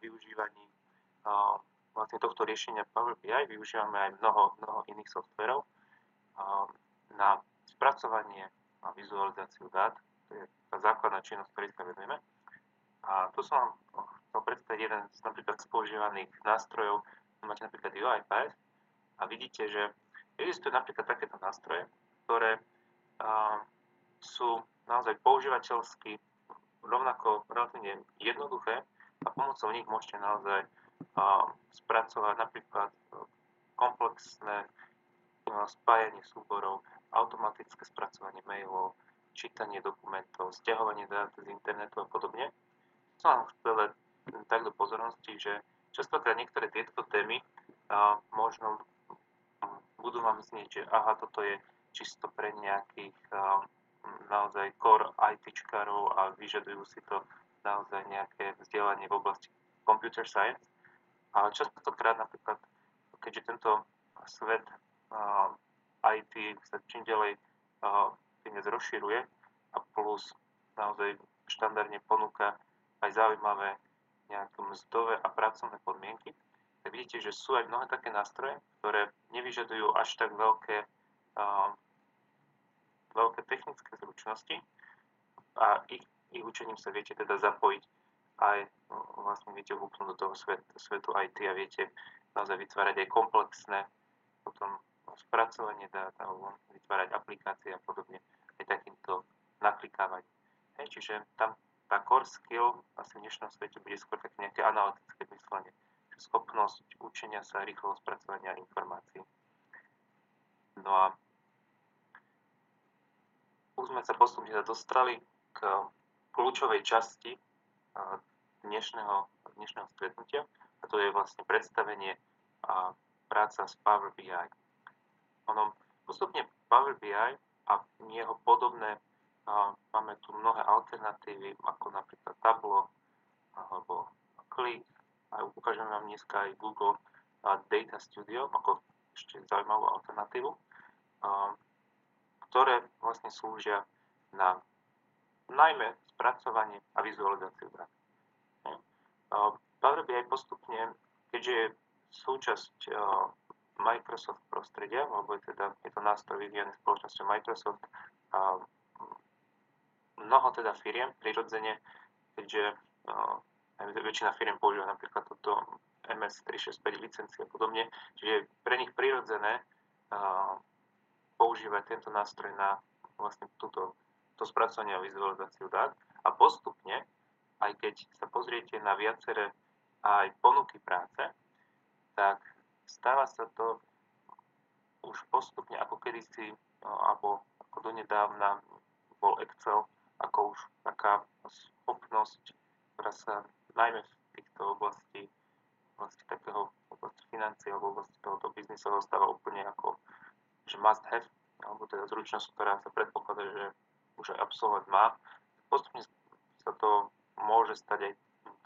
využívaní vlastne tohto riešenia Power BI využívame aj mnoho, mnoho iných softverov na spracovanie a vizualizáciu dát. To je tá základná činnosť, ktorej sa venujeme. A tu som chcel predstaviť jeden z napríklad z používaných nástrojov. Máte napríklad UiPath a vidíte, že existujú napríklad takéto nástroje, ktoré sú naozaj používateľsky rovnako relatívne jednoduché a pomocou nich môžete naozaj spracovať napríklad komplexné uh, spájanie súborov, automatické spracovanie mailov, čítanie dokumentov, stiahovanie dát z internetu a podobne. Som vám chcel tak do pozornosti, že častokrát niektoré tieto témy možno budú vám znieť, že aha, toto je čisto pre nejakých uh, naozaj core ITčkarov a vyžadujú si to naozaj nejaké vzdelanie v oblasti computer science. Ale častokrát napríklad, keďže tento svet uh, IT sa čím ďalej uh, rozširuje a plus naozaj štandardne ponúka aj zaujímavé nejaké mzdové a pracovné podmienky, tak vidíte, že sú aj mnohé také nástroje, ktoré nevyžadujú až tak veľké uh, veľké technické zručnosti a ich, ich učením sa viete teda zapojiť aj no, vlastne viete vúpnúť do toho svet, svetu IT a viete naozaj vytvárať aj komplexné potom spracovanie dát alebo vytvárať aplikácie a podobne aj takýmto naklikávať. Hej, čiže tam tá core skill asi v dnešnom svete bude skôr také nejaké analytické myslenie. Schopnosť učenia sa rýchleho spracovania informácií. No a už sme sa postupne dostali k kľúčovej časti dnešného, dnešného stretnutia a to je vlastne predstavenie a práca s Power BI. Ono postupne Power BI a jeho podobné a máme tu mnohé alternatívy, ako napríklad Tableau alebo Click. A ukážem vám dneska aj Google Data Studio ako ešte zaujímavú alternatívu ktoré vlastne slúžia na najmä spracovanie a vizualizáciu dát. Power BI postupne, keďže je súčasť Microsoft prostredia, alebo je, teda, je to nástroj vyvíjaný spoločnosťou Microsoft, a mnoho teda firiem prirodzene, keďže väčšina firiem používa napríklad toto MS365 licencie a podobne, čiže je pre nich prirodzené používať tento nástroj na vlastne túto, to spracovanie a vizualizáciu dát. A postupne, aj keď sa pozriete na viaceré aj ponuky práce, tak stáva sa to už postupne ako kedysi, no, alebo ako donedávna bol Excel ako už taká schopnosť, ktorá sa najmä v týchto oblasti, oblasti takého oblasti financie alebo oblasti tohoto biznisu stáva úplne ako že must have, alebo teda zručnosť, ktorá sa predpokladá, že už aj absolvovať má. Postupne sa to môže stať aj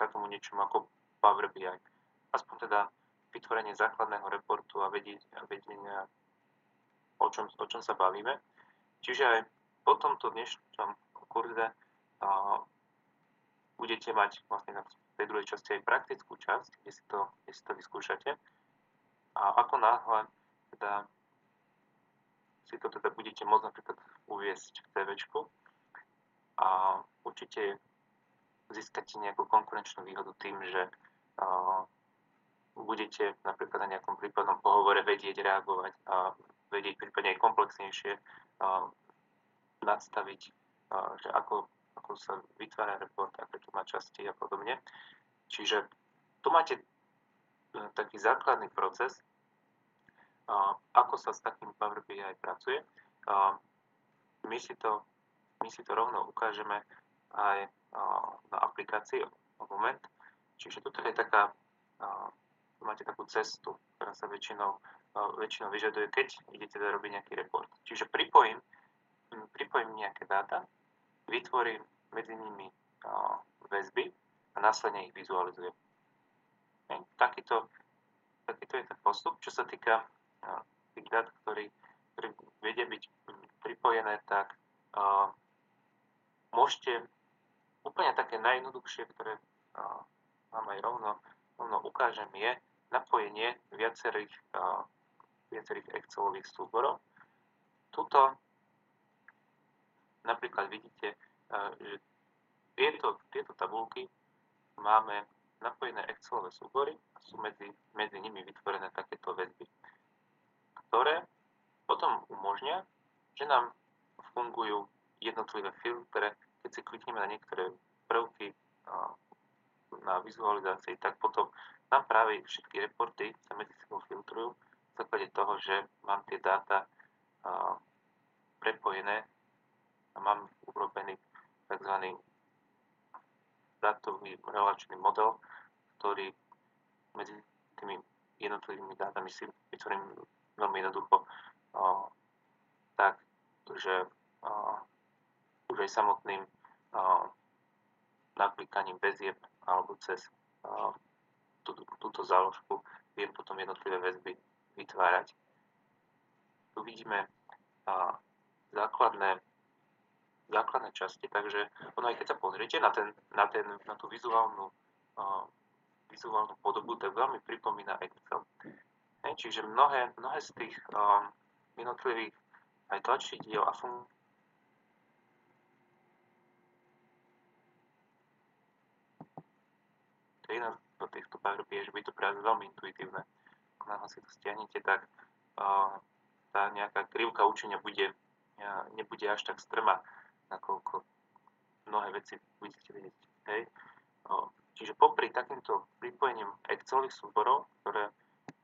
takomu niečomu ako Power BI. Aspoň teda vytvorenie základného reportu a vedenia, o čom, o čom sa bavíme. Čiže aj po tomto dnešnom kurze a, budete mať vlastne na tej druhej časti aj praktickú časť, kde si to, kde si to vyskúšate. A ako náhle teda si to teda budete môcť napríklad uviesť v TV a určite získate nejakú konkurenčnú výhodu tým, že budete napríklad na nejakom prípadnom pohovore vedieť reagovať a vedieť prípadne aj komplexnejšie uh, nadstaviť, že ako, ako sa vytvára report, aké tu má časti a podobne. Čiže tu máte taký základný proces, ako sa s takým Power BI pracuje. My si to, my si to rovno ukážeme aj na aplikácii o moment. Čiže toto je taká, máte takú cestu, ktorá sa väčšinou, väčšinou vyžaduje, keď idete teda robiť nejaký report. Čiže pripojím, pripojím nejaké dáta, vytvorím medzi nimi väzby a následne ich vizualizujem. Takýto, takýto je ten postup. Čo sa týka tých dát, ktorý, ktorý vedia byť pripojené, tak uh, môžete úplne také najjednoduchšie, ktoré uh, vám aj rovno, rovno ukážem, je napojenie viacerých, uh, viacerých Excelových súborov. Tuto napríklad vidíte, uh, že tieto, tieto tabulky máme napojené Excelové súbory a sú medzi, medzi nimi vytvorené takéto väzby, ktoré že nám fungujú jednotlivé filtre, keď si klikneme na niektoré prvky na vizualizácii, tak potom nám práve všetky reporty sa medzi sebou filtrujú v základe toho, že mám tie dáta prepojené a mám urobený tzv. dátový relačný model, ktorý medzi tými jednotlivými dátami si vytvorím veľmi jednoducho že už aj samotným naklikaním väzieb alebo cez túto, túto záložku viem potom jednotlivé väzby vytvárať. Tu vidíme základné, základné časti, takže ono aj keď sa pozriete na, ten, na, ten, na tú vizuálnu, vizuálnu podobu, tak veľmi pripomína Excel. Čiže mnohé, mnohé z tých jednotlivých aj tlačidiel a funkcií jedna z týchto pár že by to práve veľmi intuitívne. Ako si to stiahnete, tak uh, tá nejaká krivka učenia bude, nebude až tak strma, nakoľko mnohé veci budete vedieť. Hej. Čiže popri takýmto pripojením Excelových súborov, ktoré